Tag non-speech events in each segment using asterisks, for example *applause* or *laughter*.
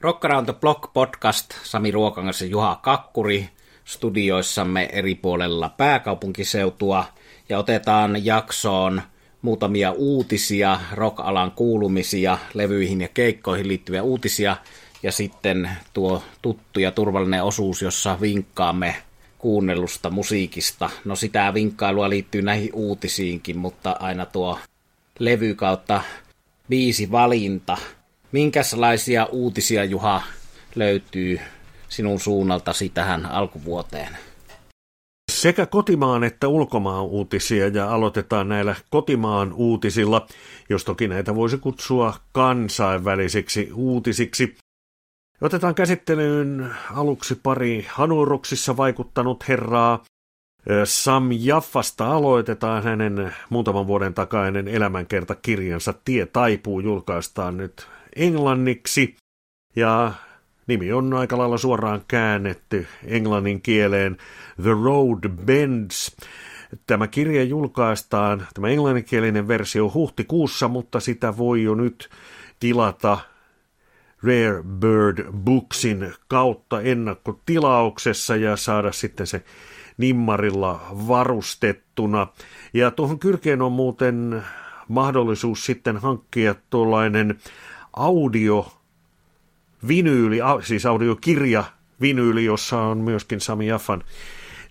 Rock Around the Block podcast, Sami Ruokangas ja Juha Kakkuri studioissamme eri puolella pääkaupunkiseutua ja otetaan jaksoon muutamia uutisia, rock-alan kuulumisia, levyihin ja keikkoihin liittyviä uutisia ja sitten tuo tuttu ja turvallinen osuus, jossa vinkkaamme kuunnellusta musiikista. No sitä vinkkailua liittyy näihin uutisiinkin, mutta aina tuo levy kautta viisi valinta. Minkälaisia uutisia, Juha, löytyy sinun suunnaltasi tähän alkuvuoteen? Sekä kotimaan että ulkomaan uutisia ja aloitetaan näillä kotimaan uutisilla, jos toki näitä voisi kutsua kansainvälisiksi uutisiksi. Otetaan käsittelyyn aluksi pari Hanuroksissa vaikuttanut herraa. Sam Jaffasta aloitetaan hänen muutaman vuoden takainen elämänkertakirjansa Tie taipuu julkaistaan nyt englanniksi. Ja nimi on aika lailla suoraan käännetty englannin kieleen The Road Bends. Tämä kirja julkaistaan, tämä englanninkielinen versio huhtikuussa, mutta sitä voi jo nyt tilata Rare Bird Booksin kautta ennakkotilauksessa ja saada sitten se nimmarilla varustettuna. Ja tuohon kyrkeen on muuten mahdollisuus sitten hankkia tuollainen audio vinyyli, siis audiokirja vinyyli, jossa on myöskin Sami Jaffan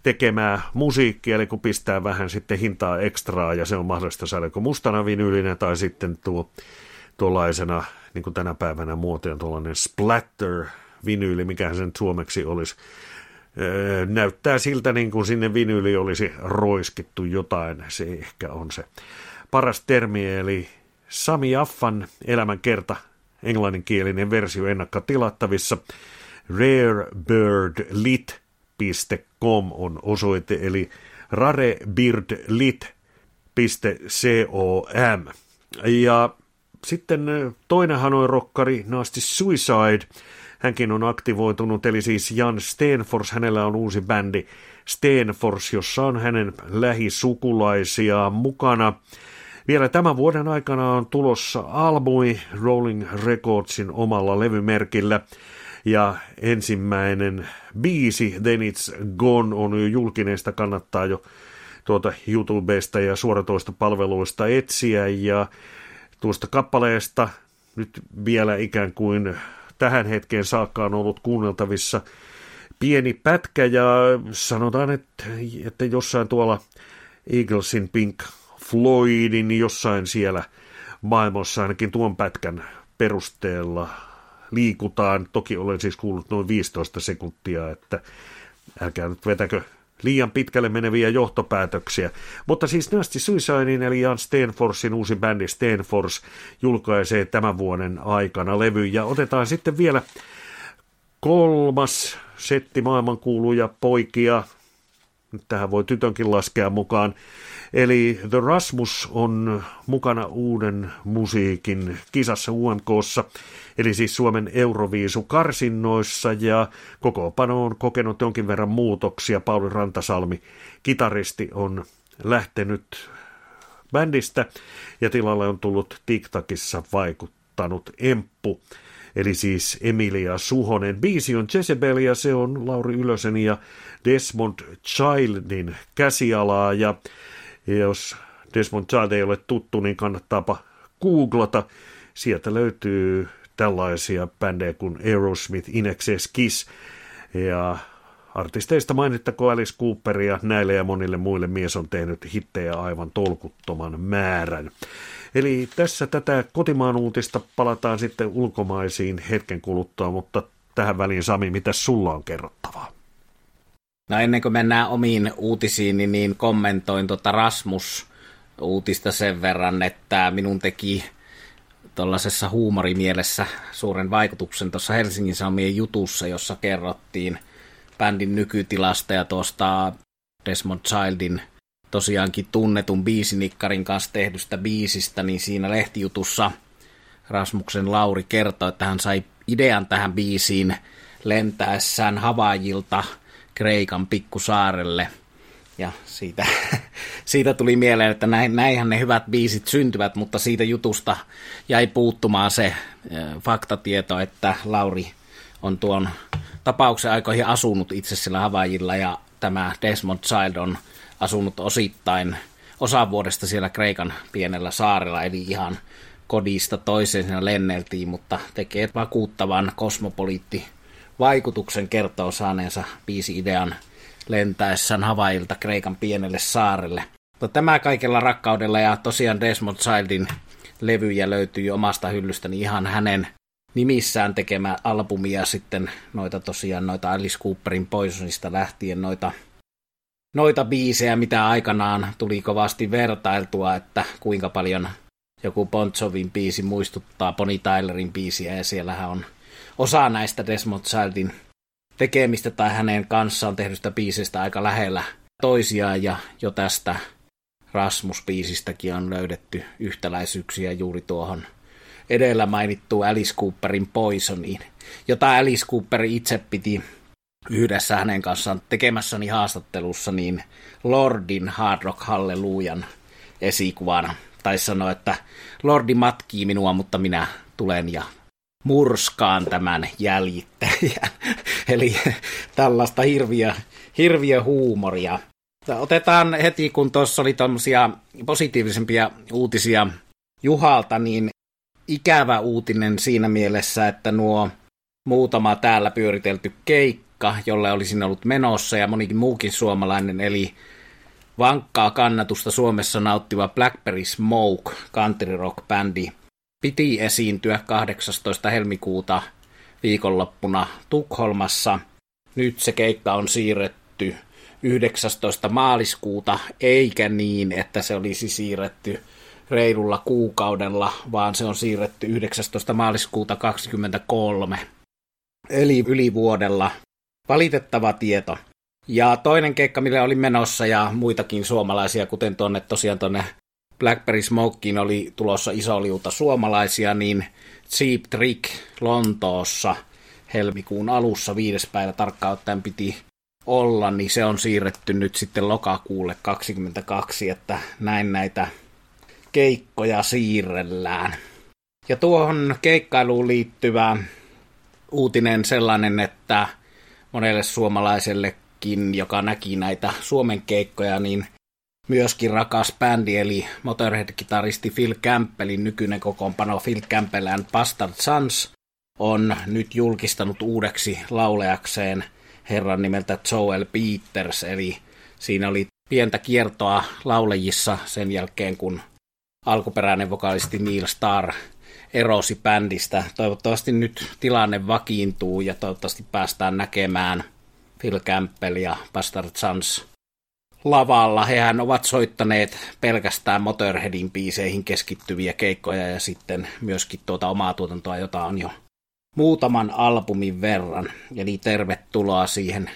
tekemää musiikkia, eli kun pistää vähän sitten hintaa ekstraa, ja se on mahdollista saada joko mustana vinyylinä tai sitten tuo tuollaisena niin kuin tänä päivänä muotoon tuollainen splatter vinyyli, mikä sen suomeksi olisi. Näyttää siltä, niin kuin sinne vinyyli olisi roiskittu jotain. Se ehkä on se paras termi, eli Sami Affan elämänkerta, englanninkielinen versio ennakkotilattavissa. rarebirdlit.com on osoite, eli rarebirdlit.com. Ja sitten toinen Hanoi-rokkari, Nasty Suicide, hänkin on aktivoitunut, eli siis Jan Stenfors, hänellä on uusi bändi Stenfors, jossa on hänen lähisukulaisiaan mukana. Vielä tämän vuoden aikana on tulossa albumi Rolling Recordsin omalla levymerkillä, ja ensimmäinen biisi, Then It's Gone, on jo julkinen, sitä kannattaa jo tuota YouTubesta ja suoratoista palveluista etsiä, ja tuosta kappaleesta nyt vielä ikään kuin tähän hetkeen saakka on ollut kuunneltavissa pieni pätkä ja sanotaan, että, että jossain tuolla Eaglesin Pink Floydin jossain siellä maailmassa ainakin tuon pätkän perusteella liikutaan. Toki olen siis kuullut noin 15 sekuntia, että älkää nyt vetäkö liian pitkälle meneviä johtopäätöksiä. Mutta siis Nasty Suicidein eli Jan Stenforsin uusi bändi Stenfors julkaisee tämän vuoden aikana levy. Ja otetaan sitten vielä kolmas setti maailmankuuluja poikia. Tähän voi tytönkin laskea mukaan. Eli The Rasmus on mukana uuden musiikin kisassa UMKssa, eli siis Suomen Euroviisu karsinnoissa, ja kokoopano on kokenut jonkin verran muutoksia. Pauli Rantasalmi, kitaristi, on lähtenyt bändistä, ja tilalle on tullut TikTokissa vaikuttanut Emppu, eli siis Emilia Suhonen. Biisi on Jezebel, ja se on Lauri Ylösen ja Desmond Childin käsialaa, ja jos Desmond Child ei ole tuttu, niin kannattaapa googlata. Sieltä löytyy tällaisia bändejä kuin Aerosmith, Inexes, Kiss ja artisteista mainittako Alice Cooperia, näille ja monille muille mies on tehnyt hittejä aivan tolkuttoman määrän. Eli tässä tätä kotimaan uutista palataan sitten ulkomaisiin hetken kuluttua, mutta tähän väliin Sami, mitä sulla on kerrottavaa? No ennen kuin mennään omiin uutisiin, niin, niin kommentoin tuota Rasmus-uutista sen verran, että minun teki tuollaisessa huumorimielessä suuren vaikutuksen tuossa Helsingin Sanomien jutussa, jossa kerrottiin bändin nykytilasta ja tuosta Desmond Childin tosiaankin tunnetun biisinikkarin kanssa tehdystä biisistä, niin siinä lehtijutussa Rasmuksen Lauri kertoi, että hän sai idean tähän biisiin lentäessään Havaijilta – Kreikan pikkusaarelle. Ja siitä, *laughs* siitä tuli mieleen, että näin, näinhän ne hyvät biisit syntyvät, mutta siitä jutusta jäi puuttumaan se faktatieto, että Lauri on tuon tapauksen aikoihin asunut itse sillä Havajilla ja tämä Desmond Child on asunut osittain osa vuodesta siellä Kreikan pienellä saarella, eli ihan kodista toiseen siinä lenneltiin, mutta tekee vakuuttavan kosmopoliitti vaikutuksen kertoo saaneensa biisi idean lentäessään Havailta Kreikan pienelle saarelle. Mutta tämä kaikella rakkaudella ja tosiaan Desmond Childin levyjä löytyy omasta hyllystäni ihan hänen nimissään tekemä albumia sitten noita tosiaan noita Alice Cooperin Poisonista lähtien noita noita biisejä, mitä aikanaan tuli kovasti vertailtua, että kuinka paljon joku Bon Jovin biisi muistuttaa Bonnie Tylerin biisiä, ja siellähän on osa näistä Desmond Childin tekemistä tai hänen kanssaan tehdystä biisistä aika lähellä toisiaan, ja jo tästä Rasmus-biisistäkin on löydetty yhtäläisyyksiä juuri tuohon edellä mainittuun Alice Cooperin Poisoniin, jota Alice Cooper itse piti yhdessä hänen kanssaan tekemässäni haastattelussa niin Lordin Hard Rock Hallelujan esikuvana. Tai sanoa, että Lordi matkii minua, mutta minä tulen ja murskaan tämän jäljittäjän. *laughs* Eli tällaista hirviö, hirviö huumoria. Otetaan heti, kun tuossa oli tämmöisiä positiivisempia uutisia Juhalta, niin ikävä uutinen siinä mielessä, että nuo muutama täällä pyöritelty keikka, jolle olisin ollut menossa ja monikin muukin suomalainen, eli vankkaa kannatusta Suomessa nauttiva Blackberry Smoke country rock bändi piti esiintyä 18. helmikuuta viikonloppuna Tukholmassa. Nyt se keikka on siirretty 19. maaliskuuta, eikä niin, että se olisi siirretty reilulla kuukaudella, vaan se on siirretty 19. maaliskuuta 2023 eli yli vuodella. Valitettava tieto. Ja toinen keikka, millä oli menossa ja muitakin suomalaisia, kuten tuonne tosiaan tuonne Blackberry Smokeen oli tulossa iso liuta suomalaisia, niin Cheap Trick Lontoossa helmikuun alussa viides päivä tarkkaan ottaen piti olla, niin se on siirretty nyt sitten lokakuulle 22, että näin näitä keikkoja siirrellään. Ja tuohon keikkailuun liittyvä uutinen sellainen, että monelle suomalaisellekin, joka näki näitä Suomen keikkoja, niin myöskin rakas bändi, eli Motorhead-kitaristi Phil Campbellin nykyinen kokoonpano Phil Campbell and Bastard Sons on nyt julkistanut uudeksi lauleakseen herran nimeltä Joel Peters, eli siinä oli pientä kiertoa laulajissa sen jälkeen, kun alkuperäinen vokalisti Neil Starr erosi bändistä. Toivottavasti nyt tilanne vakiintuu ja toivottavasti päästään näkemään Phil Campbell ja Bastard Sons lavalla. Hehän ovat soittaneet pelkästään Motorheadin biiseihin keskittyviä keikkoja ja sitten myöskin tuota omaa tuotantoa, jota on jo muutaman albumin verran. Eli tervetuloa siihen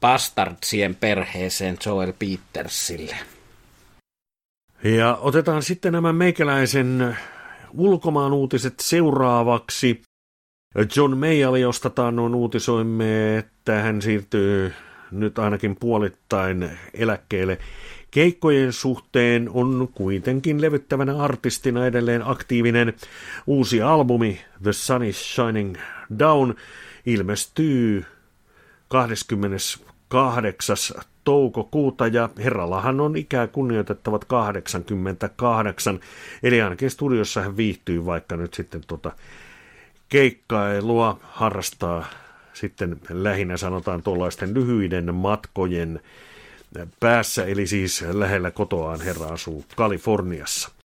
Bastardsien perheeseen Joel Petersille. Ja otetaan sitten nämä meikäläisen ulkomaan uutiset seuraavaksi. John Mayall, josta taannoin uutisoimme, että hän siirtyy nyt ainakin puolittain eläkkeelle. Keikkojen suhteen on kuitenkin levyttävänä artistina edelleen aktiivinen. Uusi albumi The Sun is Shining Down ilmestyy 28 toukokuuta ja herrallahan on ikää kunnioitettavat 88, eli ainakin studiossa hän viihtyy, vaikka nyt sitten tota keikkailua harrastaa sitten lähinnä sanotaan tuollaisten lyhyiden matkojen päässä, eli siis lähellä kotoaan herra asuu Kaliforniassa.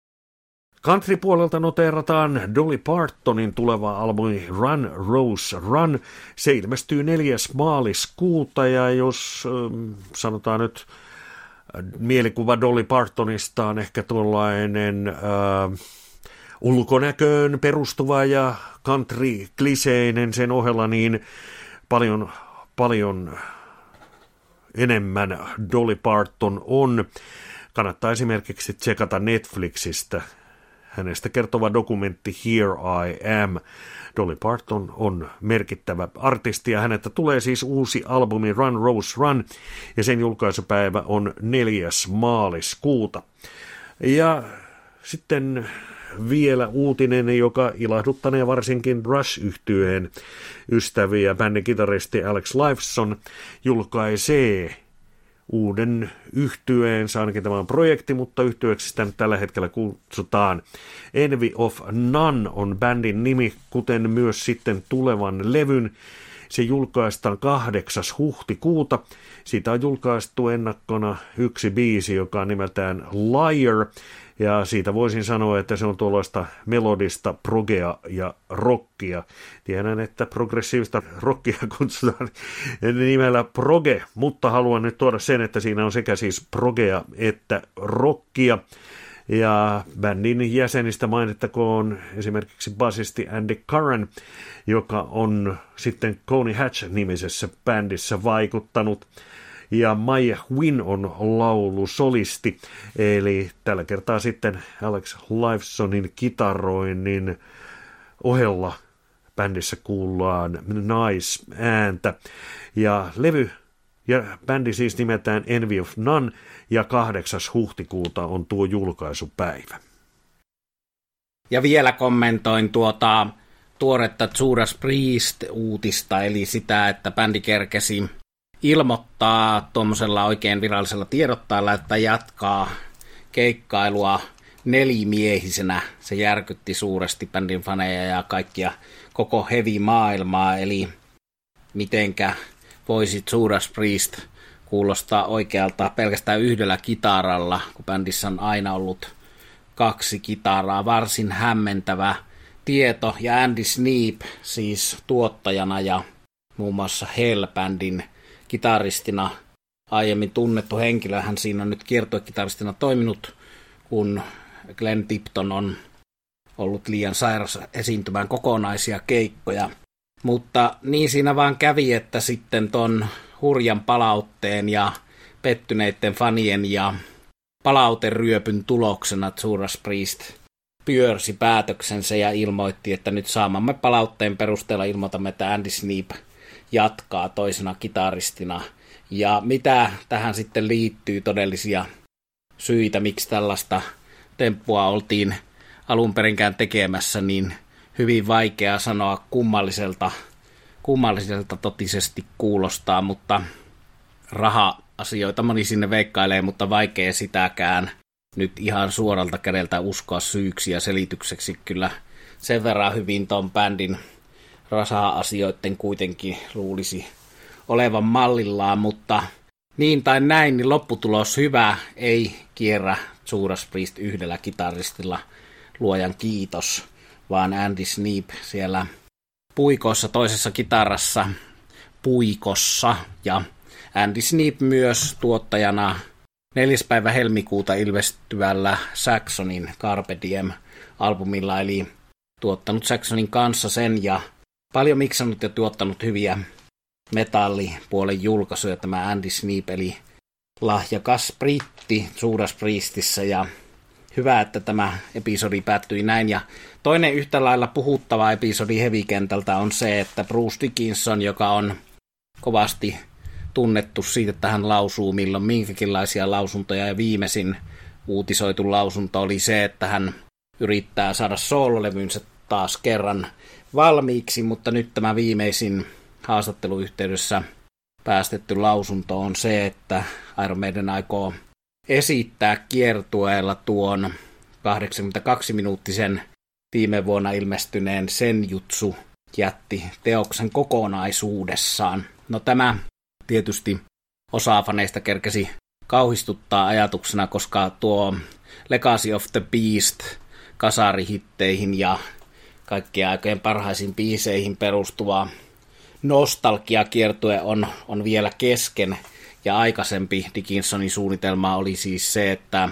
Country-puolelta noteerataan Dolly Partonin tuleva albumi Run Rose Run. Se ilmestyy 4. maaliskuuta ja jos ähm, sanotaan nyt äh, mielikuva Dolly Partonista on ehkä tuollainen äh, ulkonäköön perustuva ja country-kliseinen sen ohella, niin paljon, paljon enemmän Dolly Parton on. Kannattaa esimerkiksi tsekata Netflixistä hänestä kertova dokumentti Here I Am. Dolly Parton on merkittävä artisti ja häneltä tulee siis uusi albumi Run Rose Run ja sen julkaisupäivä on 4. maaliskuuta. Ja sitten vielä uutinen, joka ilahduttanee varsinkin rush yhtyeen ystäviä. Bändin kitaristi Alex Lifeson julkaisee uuden yhtyeensä, ainakin tämä on projekti, mutta yhtyeeksi sitä nyt tällä hetkellä kutsutaan. Envy of None on bändin nimi, kuten myös sitten tulevan levyn. Se julkaistaan 8. huhtikuuta. Siitä on julkaistu ennakkona yksi biisi, joka on nimeltään Liar, ja siitä voisin sanoa, että se on tuollaista melodista progea ja rockia. Tiedän, että progressiivista rockia *laughs* kutsutaan nimellä proge, mutta haluan nyt tuoda sen, että siinä on sekä siis progea että rockia. Ja bändin jäsenistä mainittakoon esimerkiksi basisti Andy Curran, joka on sitten Coney Hatch-nimisessä bändissä vaikuttanut ja Maija Win on laulu solisti, eli tällä kertaa sitten Alex Lifesonin kitaroinnin ohella bändissä kuullaan naisääntä. Ja levy ja bändi siis nimetään Envy of None ja 8. huhtikuuta on tuo julkaisupäivä. Ja vielä kommentoin tuota tuoretta Judas Priest-uutista, eli sitä, että bändi kerkesi ilmoittaa tuommoisella oikein virallisella tiedottajalla, että jatkaa keikkailua nelimiehisenä. Se järkytti suuresti bändin faneja ja kaikkia koko heavy-maailmaa, eli mitenkä voisi Judas Priest kuulostaa oikealta pelkästään yhdellä kitaralla, kun bändissä on aina ollut kaksi kitaraa, varsin hämmentävä tieto, ja Andy Sneap siis tuottajana ja muun muassa Hell-bändin kitaristina aiemmin tunnettu henkilö. Hän siinä on nyt kiertuekitaristina toiminut, kun Glenn Tipton on ollut liian sairas esiintymään kokonaisia keikkoja. Mutta niin siinä vaan kävi, että sitten ton hurjan palautteen ja pettyneiden fanien ja palauteryöpyn tuloksena Judas Priest pyörsi päätöksensä ja ilmoitti, että nyt saamamme palautteen perusteella ilmoitamme, että Andy Sneap jatkaa toisena kitaristina. Ja mitä tähän sitten liittyy todellisia syitä, miksi tällaista temppua oltiin alun perinkään tekemässä, niin hyvin vaikea sanoa kummalliselta, kummalliselta totisesti kuulostaa, mutta raha-asioita moni sinne veikkailee, mutta vaikea sitäkään nyt ihan suoralta kädeltä uskoa syyksi ja selitykseksi kyllä sen verran hyvin ton bändin rasaa-asioiden kuitenkin luulisi olevan mallillaan, mutta niin tai näin, niin lopputulos hyvä, ei kierrä Judas Priest yhdellä kitaristilla, luojan kiitos, vaan Andy Sneap siellä puikossa toisessa kitarassa puikossa ja Andy Sneap myös tuottajana 4. päivä helmikuuta ilmestyvällä Saxonin Carpe Diem albumilla, eli tuottanut Saxonin kanssa sen ja paljon miksannut ja tuottanut hyviä metallipuolen julkaisuja tämä Andy Sneap, eli lahjakas britti Judas Priestissä ja hyvä, että tämä episodi päättyi näin. Ja toinen yhtä lailla puhuttava episodi hevikentältä on se, että Bruce Dickinson, joka on kovasti tunnettu siitä, että hän lausuu milloin minkäkinlaisia lausuntoja ja viimeisin uutisoitu lausunto oli se, että hän yrittää saada soololevynsä taas kerran valmiiksi, mutta nyt tämä viimeisin haastatteluyhteydessä päästetty lausunto on se, että Iron Maiden aikoo esittää kiertueella tuon 82-minuuttisen viime vuonna ilmestyneen Senjutsu jätti teoksen kokonaisuudessaan. No tämä tietysti osa faneista kerkesi kauhistuttaa ajatuksena, koska tuo Legacy of the Beast kasarihitteihin ja kaikkien aikojen parhaisiin biiseihin perustuva nostalgiakiertue on, on vielä kesken. Ja aikaisempi Dickinsonin suunnitelma oli siis se, että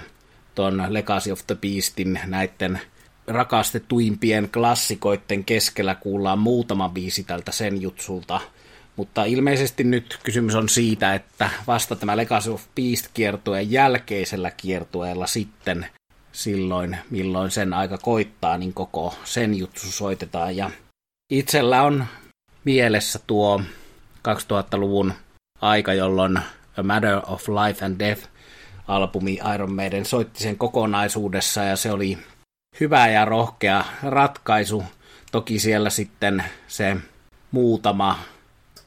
tuon Legacy of the Beastin näiden rakastetuimpien klassikoiden keskellä kuullaan muutama biisi tältä sen jutsulta. Mutta ilmeisesti nyt kysymys on siitä, että vasta tämä Legacy of Beast kiertueen jälkeisellä kiertueella sitten silloin, milloin sen aika koittaa, niin koko sen juttu soitetaan. Ja itsellä on mielessä tuo 2000-luvun aika, jolloin A Matter of Life and Death albumi Iron Maiden soitti sen kokonaisuudessa ja se oli hyvä ja rohkea ratkaisu. Toki siellä sitten se muutama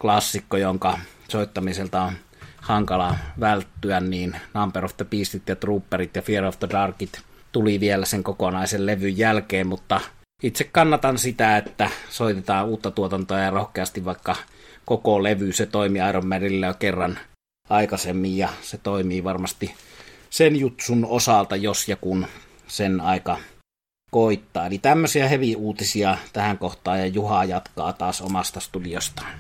klassikko, jonka soittamiselta on hankala välttyä, niin Number of the Beastit ja Trooperit ja Fear of the Darkit tuli vielä sen kokonaisen levyn jälkeen, mutta itse kannatan sitä, että soitetaan uutta tuotantoa ja rohkeasti vaikka koko levy, se toimii Iron Manille jo kerran aikaisemmin ja se toimii varmasti sen jutsun osalta, jos ja kun sen aika koittaa. Eli tämmöisiä heavy-uutisia tähän kohtaan ja Juha jatkaa taas omasta studiostaan.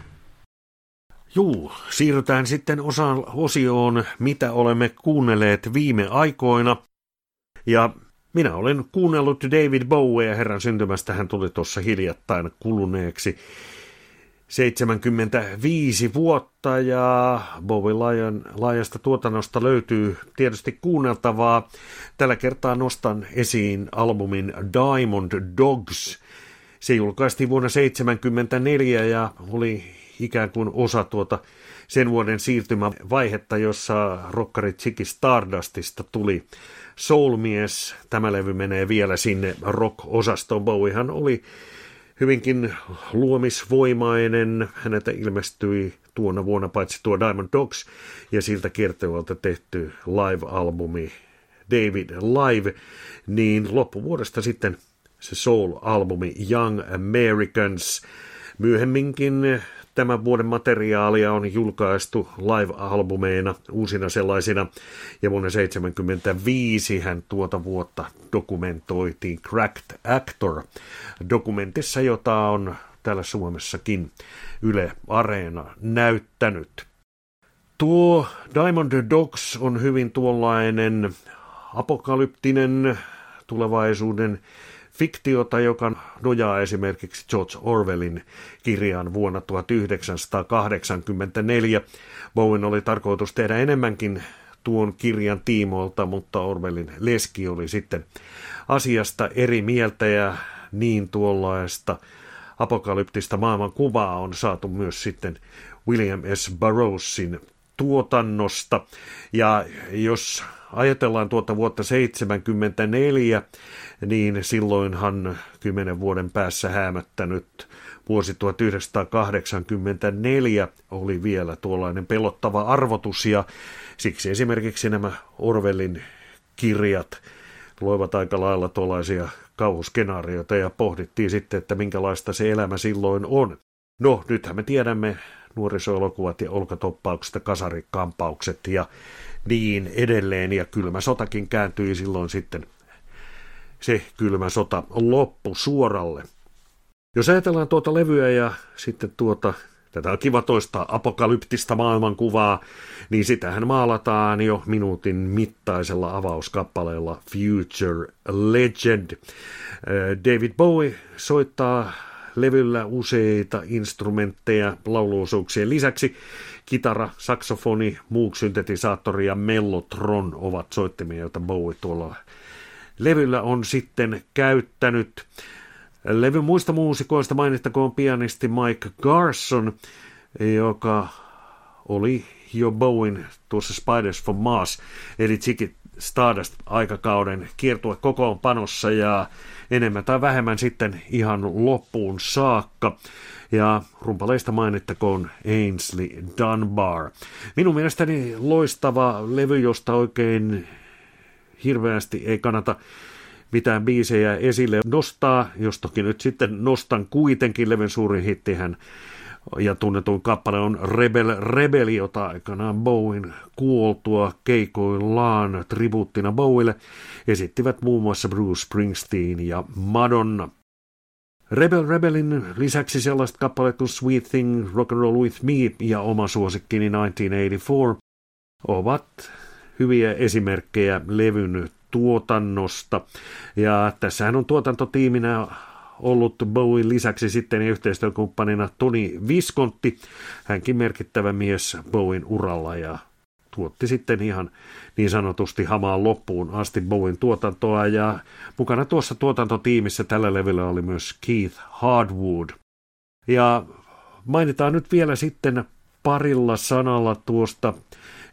Juu, siirrytään sitten osaan, osioon, mitä olemme kuunnelleet viime aikoina. Ja minä olen kuunnellut David Bowie, herran syntymästä hän tuli tuossa hiljattain kuluneeksi 75 vuotta ja Bowie laajan, laajasta tuotannosta löytyy tietysti kuunneltavaa. Tällä kertaa nostan esiin albumin Diamond Dogs. Se julkaistiin vuonna 1974 ja oli ikään kuin osa tuota sen vuoden siirtymävaihetta, jossa rockari Chicky Stardustista tuli Soulmies. Tämä levy menee vielä sinne rock-osastoon. Bowiehan oli hyvinkin luomisvoimainen. Häneltä ilmestyi tuona vuonna paitsi tuo Diamond Dogs ja siltä kiertoilta tehty live-albumi David Live, niin loppuvuodesta sitten se soul-albumi Young Americans. Myöhemminkin Tämän vuoden materiaalia on julkaistu live-albumeina, uusina sellaisina, ja vuonna 1975 hän tuota vuotta dokumentoitiin Cracked Actor dokumentissa, jota on täällä Suomessakin Yle Areena näyttänyt. Tuo Diamond Dogs on hyvin tuollainen apokalyptinen tulevaisuuden fiktiota, joka nojaa esimerkiksi George Orwellin kirjaan vuonna 1984. Bowen oli tarkoitus tehdä enemmänkin tuon kirjan tiimoilta, mutta Orwellin leski oli sitten asiasta eri mieltä ja niin tuollaista apokalyptista maailmankuvaa on saatu myös sitten William S. Burroughsin tuotannosta. Ja jos ajatellaan tuota vuotta 1974, niin silloinhan kymmenen vuoden päässä häämättänyt vuosi 1984 oli vielä tuollainen pelottava arvotus ja siksi esimerkiksi nämä Orwellin kirjat loivat aika lailla tuollaisia kauhuskenaarioita ja pohdittiin sitten, että minkälaista se elämä silloin on. No, nythän me tiedämme nuorisoelokuvat ja olkatoppaukset ja kasarikampaukset ja niin edelleen. Ja kylmä sotakin kääntyi silloin sitten se kylmä sota loppu suoralle. Jos ajatellaan tuota levyä ja sitten tuota, tätä on kiva toista apokalyptista maailmankuvaa, niin sitähän maalataan jo minuutin mittaisella avauskappaleella Future Legend. David Bowie soittaa levyllä useita instrumentteja lauluosuuksien lisäksi. Kitara, saksofoni, muuk syntetisaattori ja mellotron ovat soittimia, joita Bowie tuolla levyllä on sitten käyttänyt. Levyn muista muusikoista mainittakoon pianisti Mike Garson, joka oli jo Bowen tuossa Spiders from Mars, eli Ziggy Stardust aikakauden kiertue kokoonpanossa ja enemmän tai vähemmän sitten ihan loppuun saakka. Ja rumpaleista mainittakoon Ainsley Dunbar. Minun mielestäni loistava levy, josta oikein hirveästi ei kannata mitään biisejä esille nostaa, jostakin nyt sitten nostan kuitenkin levyn suurin hittihän ja tunnetun kappale on Rebel Rebel, jota aikanaan Bowen kuoltua keikoillaan tribuuttina Bowille esittivät muun muassa Bruce Springsteen ja Madonna. Rebel Rebelin lisäksi sellaiset kappaleet kuin Sweet Thing, Rock and Roll With Me ja oma suosikkini 1984 ovat hyviä esimerkkejä levyn tuotannosta. Ja tässähän on tuotantotiiminä ollut Bowen lisäksi sitten yhteistyökumppanina Toni Viskontti, hänkin merkittävä mies Bowen uralla ja tuotti sitten ihan niin sanotusti hamaan loppuun asti Bowen tuotantoa ja mukana tuossa tuotantotiimissä tällä levyllä oli myös Keith Hardwood. Ja mainitaan nyt vielä sitten parilla sanalla tuosta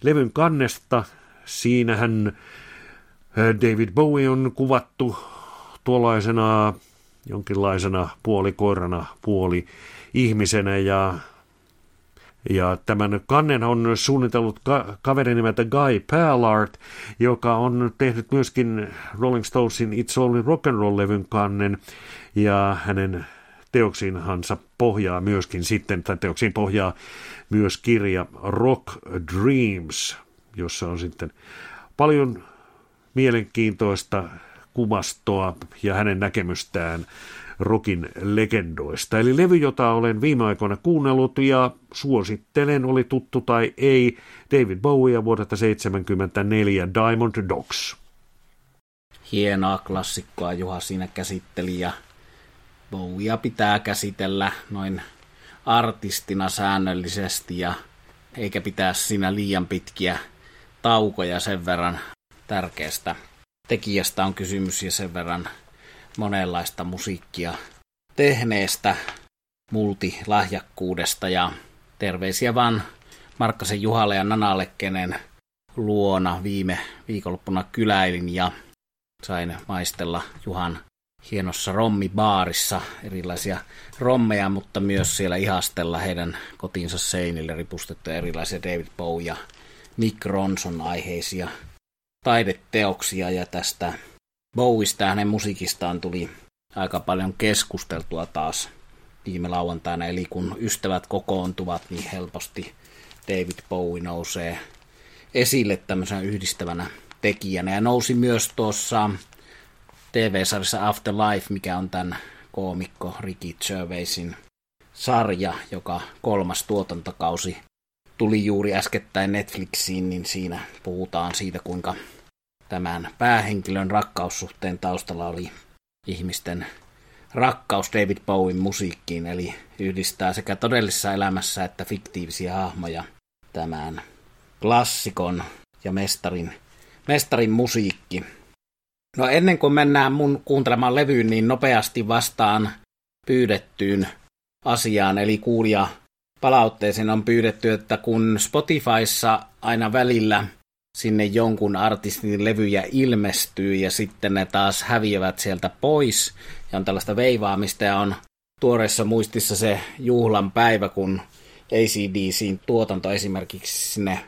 levyn kannesta. Siinähän David Bowie on kuvattu tuollaisena jonkinlaisena puolikoirana, puoli ihmisenä ja ja tämän kannen on suunnitellut ka- kaveri nimeltä Guy Pallard, joka on tehnyt myöskin Rolling Stonesin It's Only Rock and Roll-levyn kannen, ja hänen teoksiinhansa pohjaa myöskin sitten, tai teoksiin pohjaa myös kirja Rock Dreams, jossa on sitten paljon mielenkiintoista kuvastoa ja hänen näkemystään rokin legendoista. Eli levy, jota olen viime aikoina kuunnellut ja suosittelen, oli tuttu tai ei, David Bowie vuodelta 1974 Diamond Dogs. Hienoa klassikkoa Juha siinä käsitteli ja Bowiea pitää käsitellä noin artistina säännöllisesti ja eikä pitää siinä liian pitkiä taukoja sen verran tärkeästä tekijästä on kysymys ja sen verran monenlaista musiikkia tehneestä multilahjakkuudesta ja terveisiä vaan Markkasen Juhalle ja Nanalle, kenen luona viime viikonloppuna kyläilin ja sain maistella Juhan hienossa rommibaarissa erilaisia rommeja, mutta myös siellä ihastella heidän kotinsa seinille ripustettuja erilaisia David Bowie ja Nick Ronson aiheisia taideteoksia ja tästä Bowista hänen musiikistaan tuli aika paljon keskusteltua taas viime lauantaina, eli kun ystävät kokoontuvat, niin helposti David Bowie nousee esille tämmöisenä yhdistävänä tekijänä. Ja nousi myös tuossa TV-sarjassa Afterlife, mikä on tämän koomikko Ricky Gervaisin sarja, joka kolmas tuotantokausi tuli juuri äskettäin Netflixiin, niin siinä puhutaan siitä, kuinka tämän päähenkilön rakkaussuhteen taustalla oli ihmisten rakkaus David Bowen musiikkiin, eli yhdistää sekä todellisessa elämässä että fiktiivisiä hahmoja tämän klassikon ja mestarin, mestarin musiikki. No ennen kuin mennään mun kuuntelemaan levyyn, niin nopeasti vastaan pyydettyyn asiaan, eli kuulija palautteeseen on pyydetty, että kun Spotifyssa aina välillä – sinne jonkun artistin levyjä ilmestyy ja sitten ne taas häviävät sieltä pois ja on tällaista veivaamista ja on tuoreessa muistissa se juhlan päivä, kun ACDCin tuotanto esimerkiksi sinne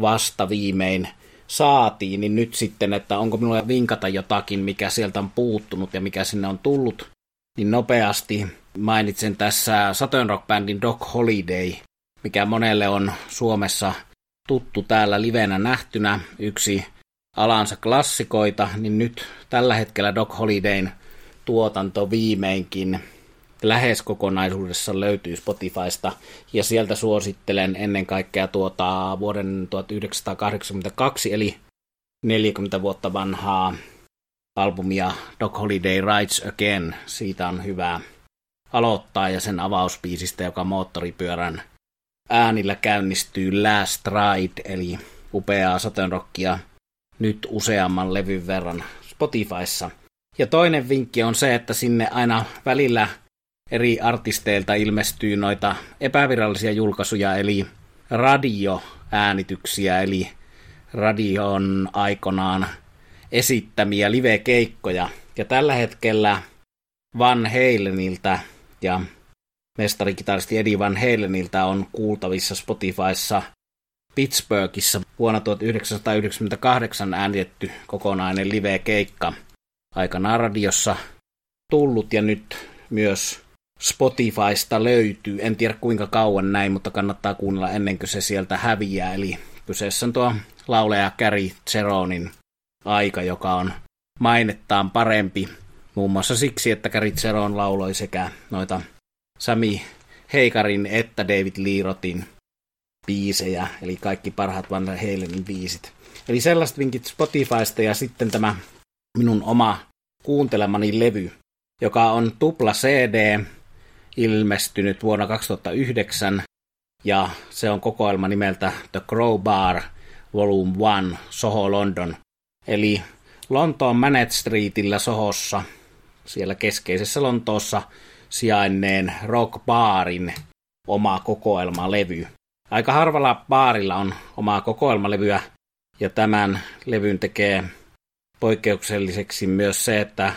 vasta viimein saatiin, niin nyt sitten, että onko minulla vinkata jotakin, mikä sieltä on puuttunut ja mikä sinne on tullut, niin nopeasti mainitsen tässä Saturn Rock Bandin Doc Holiday, mikä monelle on Suomessa – tuttu täällä livenä nähtynä, yksi alansa klassikoita, niin nyt tällä hetkellä Doc Holidayn tuotanto viimeinkin lähes kokonaisuudessa löytyy Spotifysta, ja sieltä suosittelen ennen kaikkea tuota vuoden 1982, eli 40 vuotta vanhaa albumia Doc Holiday Rides Again. Siitä on hyvä aloittaa, ja sen avauspiisistä, joka moottoripyörän äänillä käynnistyy Last Ride, eli upeaa satenrockia nyt useamman levyn verran Spotifyssa. Ja toinen vinkki on se, että sinne aina välillä eri artisteilta ilmestyy noita epävirallisia julkaisuja, eli radioäänityksiä, eli radion aikonaan esittämiä live-keikkoja. Ja tällä hetkellä Van Halenilta ja mestarikitaristi Eddie Van Halenilta on kuultavissa Spotifyssa Pittsburghissa vuonna 1998 äänitetty kokonainen live-keikka aikanaan radiossa tullut ja nyt myös Spotifysta löytyy. En tiedä kuinka kauan näin, mutta kannattaa kuunnella ennen kuin se sieltä häviää. Eli kyseessä on tuo lauleja Gary Zeronin aika, joka on mainettaan parempi. Muun muassa siksi, että Gary Zeron lauloi sekä noita Sami Heikarin että David Liirotin biisejä, eli kaikki parhaat Van Halenin biisit. Eli sellaiset vinkit Spotifysta ja sitten tämä minun oma kuuntelemani levy, joka on tupla CD, ilmestynyt vuonna 2009, ja se on kokoelma nimeltä The Crowbar Volume 1 Soho London. Eli Lontoon Manet Streetillä Sohossa, siellä keskeisessä Lontoossa, sijainneen rock baarin oma kokoelmalevy. Aika harvalla baarilla on omaa kokoelmalevyä, ja tämän levyn tekee poikkeukselliseksi myös se, että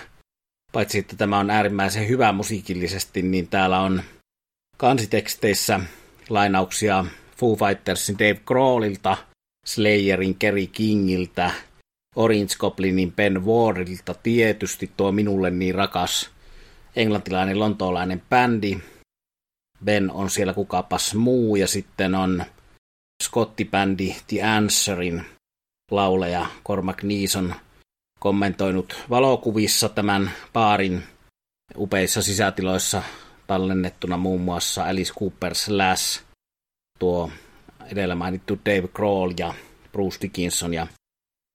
paitsi että tämä on äärimmäisen hyvä musiikillisesti, niin täällä on kansiteksteissä lainauksia Foo Fightersin Dave Grohlilta, Slayerin Kerry Kingiltä, Orange Goblinin Ben Wardilta, tietysti tuo minulle niin rakas englantilainen lontoolainen bändi. Ben on siellä kukapas muu ja sitten on skottibändi The Answerin lauleja Cormac Neeson kommentoinut valokuvissa tämän baarin upeissa sisätiloissa tallennettuna muun muassa Alice Cooper Slash, tuo edellä mainittu Dave Grohl ja Bruce Dickinson ja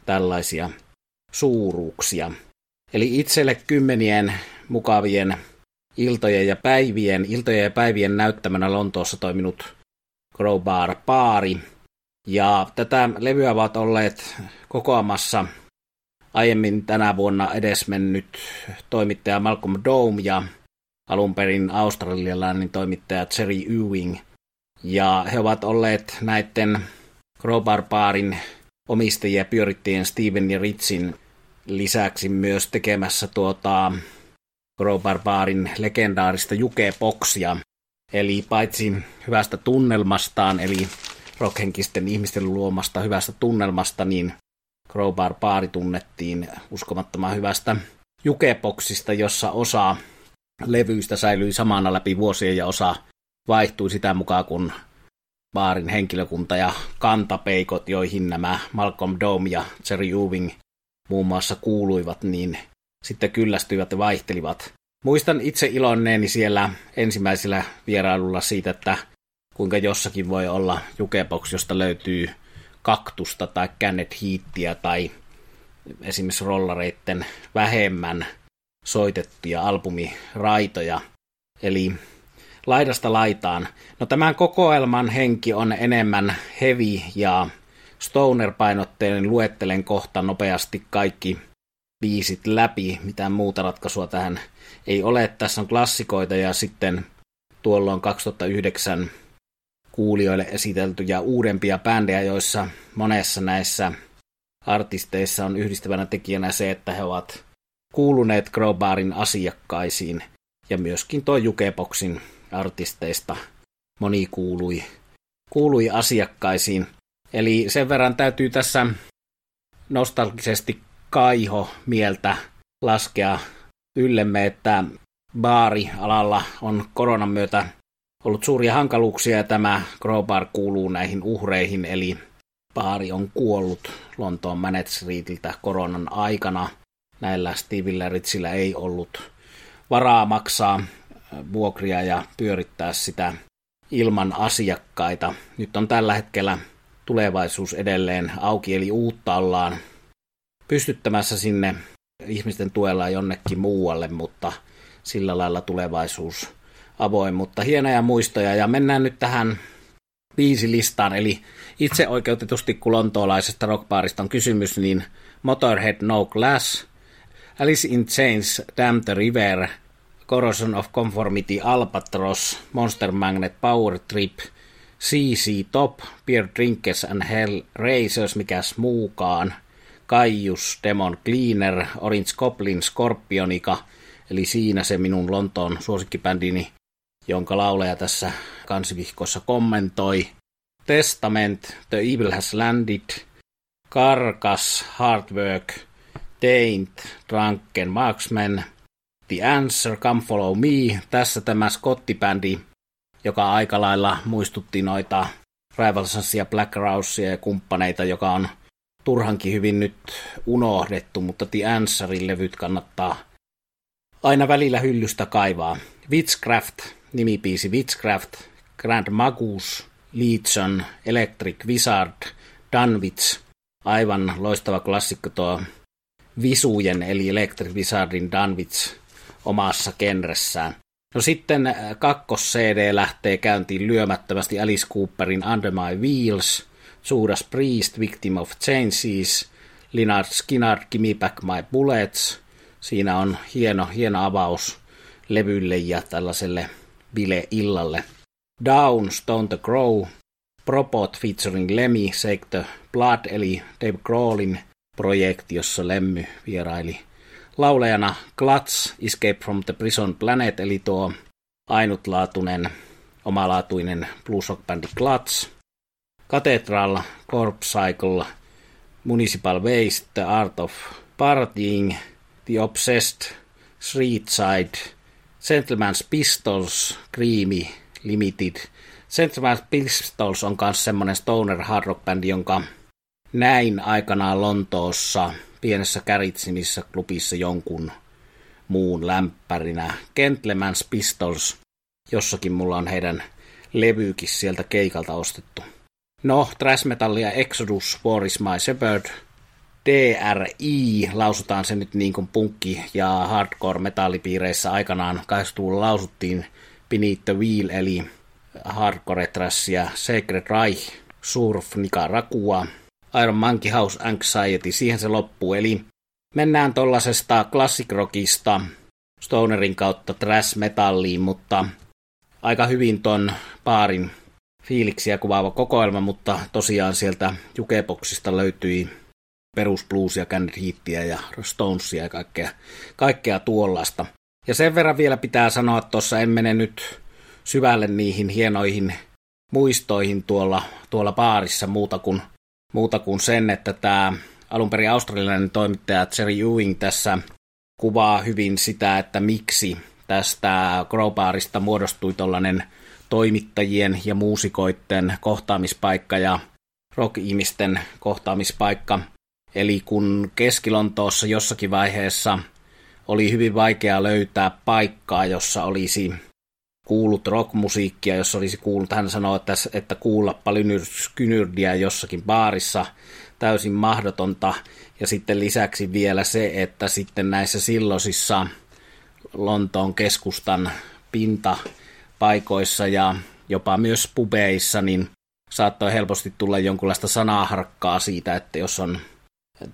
tällaisia suuruuksia. Eli itselle kymmenien mukavien iltojen ja päivien, iltojen ja päivien näyttämänä Lontoossa toiminut Crowbar Baari. Ja tätä levyä ovat olleet kokoamassa aiemmin tänä vuonna edesmennyt toimittaja Malcolm Dome ja alun perin australialainen toimittaja Jerry Ewing. Ja he ovat olleet näiden Crowbar Barin omistajia pyörittäjien Steven ja Ritsin lisäksi myös tekemässä tuota Crowbar Barin legendaarista jukeboksia. Eli paitsi hyvästä tunnelmastaan, eli rockhenkisten ihmisten luomasta hyvästä tunnelmasta, niin Crowbar Baari tunnettiin uskomattoman hyvästä jukeboksista, jossa osa levyistä säilyi samana läpi vuosien ja osa vaihtui sitä mukaan, kun baarin henkilökunta ja kantapeikot, joihin nämä Malcolm Dome ja Jerry Ewing muun muassa kuuluivat, niin sitten kyllästyivät ja vaihtelivat. Muistan itse ilonneeni siellä ensimmäisellä vierailulla siitä, että kuinka jossakin voi olla jukebox, josta löytyy kaktusta tai kännet hiittiä tai esimerkiksi rollareitten vähemmän soitettuja albumiraitoja. Eli laidasta laitaan. No tämän kokoelman henki on enemmän heavy ja stoner-painotteinen. Luettelen kohta nopeasti kaikki biisit läpi. Mitään muuta ratkaisua tähän ei ole. Tässä on klassikoita ja sitten tuolloin 2009 kuulijoille esiteltyjä uudempia bändejä, joissa monessa näissä artisteissa on yhdistävänä tekijänä se, että he ovat kuuluneet Crowbarin asiakkaisiin ja myöskin tuo Jukeboxin artisteista moni kuului, kuului asiakkaisiin. Eli sen verran täytyy tässä nostalgisesti kaiho mieltä laskea yllemme, että baarialalla on koronan myötä ollut suuria hankaluuksia ja tämä Crowbar kuuluu näihin uhreihin, eli baari on kuollut Lontoon Manet Streetiltä koronan aikana. Näillä Stevillä Ritsillä ei ollut varaa maksaa vuokria ja pyörittää sitä ilman asiakkaita. Nyt on tällä hetkellä tulevaisuus edelleen auki, eli uutta ollaan pystyttämässä sinne ihmisten tuella jonnekin muualle, mutta sillä lailla tulevaisuus avoin, mutta hienoja muistoja. Ja mennään nyt tähän listaan, eli itse oikeutetusti kun lontoolaisesta rockbaarista on kysymys, niin Motorhead No Glass, Alice in Chains Damn the River, Corrosion of Conformity Albatross, Monster Magnet Power Trip, CC Top, Beer Drinkers and Hell Racers, mikäs muukaan, Kaius, Demon Cleaner, Orange Goblin, Scorpionica, eli siinä se minun Lontoon suosikkibändini, jonka lauleja tässä kansivihkossa kommentoi. Testament, The Evil Has Landed, Karkas, Hard Work, Taint, Drunken Marksman, The Answer, Come Follow Me. Tässä tämä skottibändi, joka aika lailla muistutti noita Rivalsansia, Black Rousea ja kumppaneita, joka on turhankin hyvin nyt unohdettu, mutta The Answerin levyt kannattaa aina välillä hyllystä kaivaa. Witchcraft, nimipiisi Witchcraft, Grand Magus, Legion, Electric Wizard, Dunwich, aivan loistava klassikko tuo Visujen eli Electric Wizardin Dunwich omassa. No sitten äh, kakkos-CD lähtee käyntiin lyömättömästi Alice Cooperin Under My Wheels, Judas Priest, Victim of Changes, Linard Skinner, Gimme Back My Bullets. Siinä on hieno, hieno avaus levylle ja tällaiselle bile-illalle. Down, Stone the Crow, Propot featuring Lemmy, the Blood, eli Dave Grohlin projekti, jossa Lemmy vieraili laulajana Klats Escape from the Prison Planet, eli tuo ainutlaatuinen, omalaatuinen blues rock bändi Klats. Cathedral, Corp Cycle, Municipal Waste, The Art of Partying, The Obsessed, Streetside, Gentleman's Pistols, Creamy, Limited. Gentleman's Pistols on myös semmoinen stoner hard rock bändi, jonka näin aikanaan Lontoossa pienessä käritsimissä klubissa jonkun muun lämpärinä. Gentleman's Pistols, jossakin mulla on heidän levyykin sieltä keikalta ostettu. No, thrash metallia Exodus, War is my shepherd, DRI, lausutaan se nyt niin kuin punkki- ja hardcore-metallipiireissä aikanaan 80-luvulla lausuttiin Beneath the Wheel, eli hardcore trashia Sacred Reich, Surf, Nicaragua, Iron Monkey House Anxiety, siihen se loppuu. Eli mennään tollasesta classic rockista Stonerin kautta trash metalliin, mutta aika hyvin ton paarin fiiliksiä kuvaava kokoelma, mutta tosiaan sieltä jukeboksista löytyi perusbluesia, Heatia ja Stonesia ja kaikkea, kaikkea tuollaista. Ja sen verran vielä pitää sanoa, että tuossa en mene nyt syvälle niihin hienoihin muistoihin tuolla, tuolla baarissa muuta kuin, muuta kuin sen, että tämä alun perin australialainen toimittaja Jerry Ewing tässä kuvaa hyvin sitä, että miksi tästä Crowbarista muodostui tuollainen toimittajien ja muusikoiden kohtaamispaikka ja rock-ihmisten kohtaamispaikka. Eli kun Keskilontoossa jossakin vaiheessa oli hyvin vaikea löytää paikkaa, jossa olisi kuullut rockmusiikkia, jos olisi kuullut, hän sanoi, että, että kuulla palynyrskynyrdiä jossakin baarissa, täysin mahdotonta. Ja sitten lisäksi vielä se, että sitten näissä silloisissa Lontoon keskustan pintapaikoissa ja jopa myös pubeissa, niin saattoi helposti tulla jonkunlaista sanaharkkaa siitä, että jos on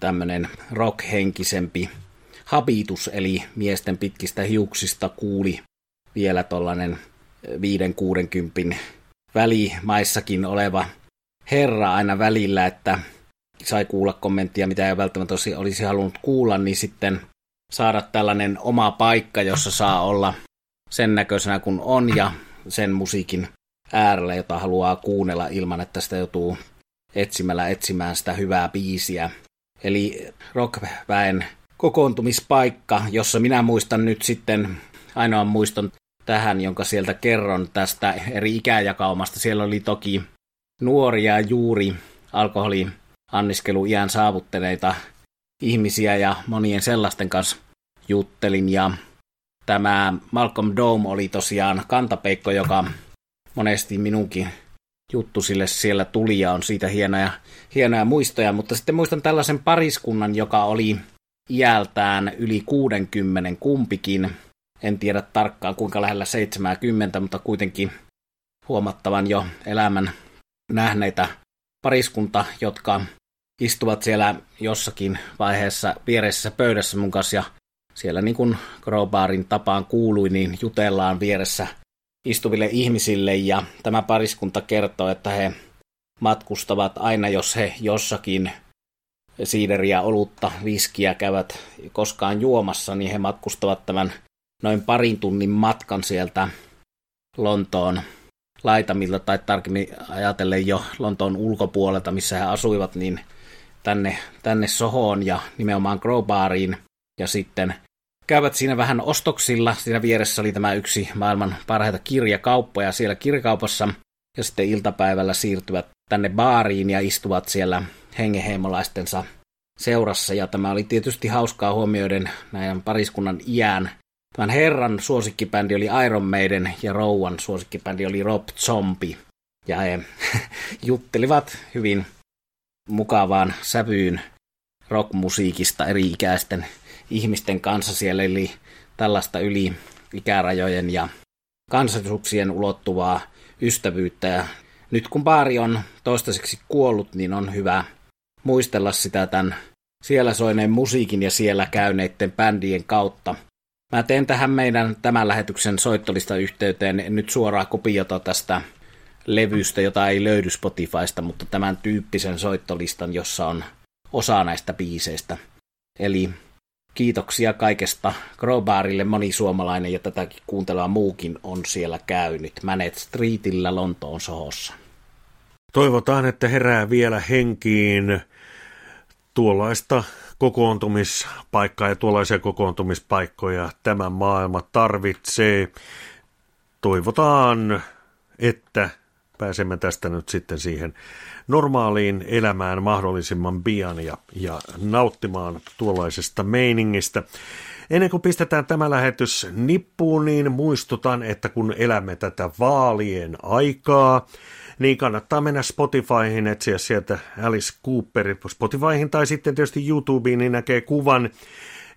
tämmöinen rockhenkisempi habitus, eli miesten pitkistä hiuksista kuuli vielä tuollainen 5-60 välimaissakin oleva herra aina välillä, että sai kuulla kommenttia, mitä ei välttämättä olisi halunnut kuulla, niin sitten saada tällainen oma paikka, jossa saa olla sen näköisenä kuin on ja sen musiikin äärellä, jota haluaa kuunnella ilman, että sitä joutuu etsimällä etsimään sitä hyvää biisiä. Eli rockväen kokoontumispaikka, jossa minä muistan nyt sitten ainoan muiston tähän, jonka sieltä kerron tästä eri ikäjakaumasta. Siellä oli toki nuoria juuri alkoholi anniskelu iän saavuttaneita ihmisiä ja monien sellaisten kanssa juttelin. Ja tämä Malcolm Dome oli tosiaan kantapeikko, joka monesti minunkin juttu sille siellä tuli ja on siitä hienoja, hienoja muistoja. Mutta sitten muistan tällaisen pariskunnan, joka oli iältään yli 60 kumpikin. En tiedä tarkkaan kuinka lähellä 70, mutta kuitenkin huomattavan jo elämän nähneitä pariskunta, jotka istuvat siellä jossakin vaiheessa vieressä pöydässä mun kanssa. Ja siellä niin kuin Crowbarin tapaan kuului, niin jutellaan vieressä istuville ihmisille. Ja tämä pariskunta kertoo, että he matkustavat aina, jos he jossakin siideriä, olutta, viskiä käyvät koskaan juomassa, niin he matkustavat tämän noin parin tunnin matkan sieltä Lontoon laitamilta tai tarkemmin ajatellen jo Lontoon ulkopuolelta, missä he asuivat, niin tänne, tänne Sohoon ja nimenomaan Crowbariin ja sitten käyvät siinä vähän ostoksilla. Siinä vieressä oli tämä yksi maailman parhaita kirjakauppoja siellä kirjakaupassa ja sitten iltapäivällä siirtyvät tänne baariin ja istuvat siellä hengeheimolaistensa seurassa. Ja tämä oli tietysti hauskaa huomioiden näiden pariskunnan iän. Tämän herran suosikkibändi oli Iron Maiden ja rouvan suosikkibändi oli Rob Zombie. Ja he *laughs* juttelivat hyvin mukavaan sävyyn rockmusiikista eri ikäisten ihmisten kanssa siellä, eli tällaista yli ikärajojen ja kansallisuuksien ulottuvaa ystävyyttä. Ja nyt kun baari on toistaiseksi kuollut, niin on hyvä muistella sitä tämän siellä soineen musiikin ja siellä käyneiden bändien kautta. Mä teen tähän meidän tämän lähetyksen soittolista yhteyteen nyt suoraa kopiota tästä levystä, jota ei löydy Spotifysta, mutta tämän tyyppisen soittolistan, jossa on osa näistä biiseistä. Eli kiitoksia kaikesta. Crowbarille moni suomalainen ja tätäkin kuuntelua muukin on siellä käynyt. Manet Streetillä Lontoon sohossa. Toivotaan, että herää vielä henkiin tuollaista kokoontumispaikkaa ja tuollaisia kokoontumispaikkoja tämä maailma tarvitsee. Toivotaan, että pääsemme tästä nyt sitten siihen normaaliin elämään mahdollisimman pian ja, ja nauttimaan tuollaisesta meiningistä. Ennen kuin pistetään tämä lähetys nippuun, niin muistutan, että kun elämme tätä vaalien aikaa, niin kannattaa mennä Spotifyhin, etsiä sieltä Alice Cooper Spotifyhin tai sitten tietysti YouTubeen, niin näkee kuvan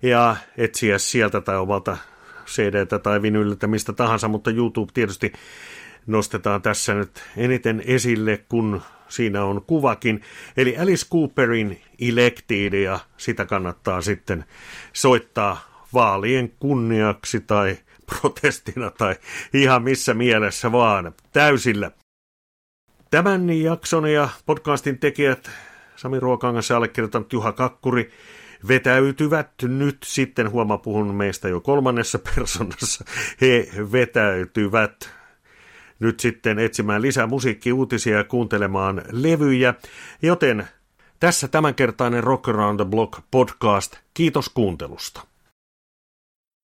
ja etsiä sieltä tai omalta cd tai vinyliltä, mistä tahansa, mutta YouTube tietysti nostetaan tässä nyt eniten esille, kun siinä on kuvakin. Eli Alice Cooperin Elected ja sitä kannattaa sitten soittaa vaalien kunniaksi tai protestina tai ihan missä mielessä vaan täysillä. Tämän jakson ja podcastin tekijät Sami Ruokangas ja allekirjoittanut Juha Kakkuri vetäytyvät nyt sitten, huoma puhun meistä jo kolmannessa *laughs* persoonassa, he vetäytyvät nyt sitten etsimään lisää musiikkiuutisia ja kuuntelemaan levyjä, joten tässä tämänkertainen Rock Around the Block podcast. Kiitos kuuntelusta.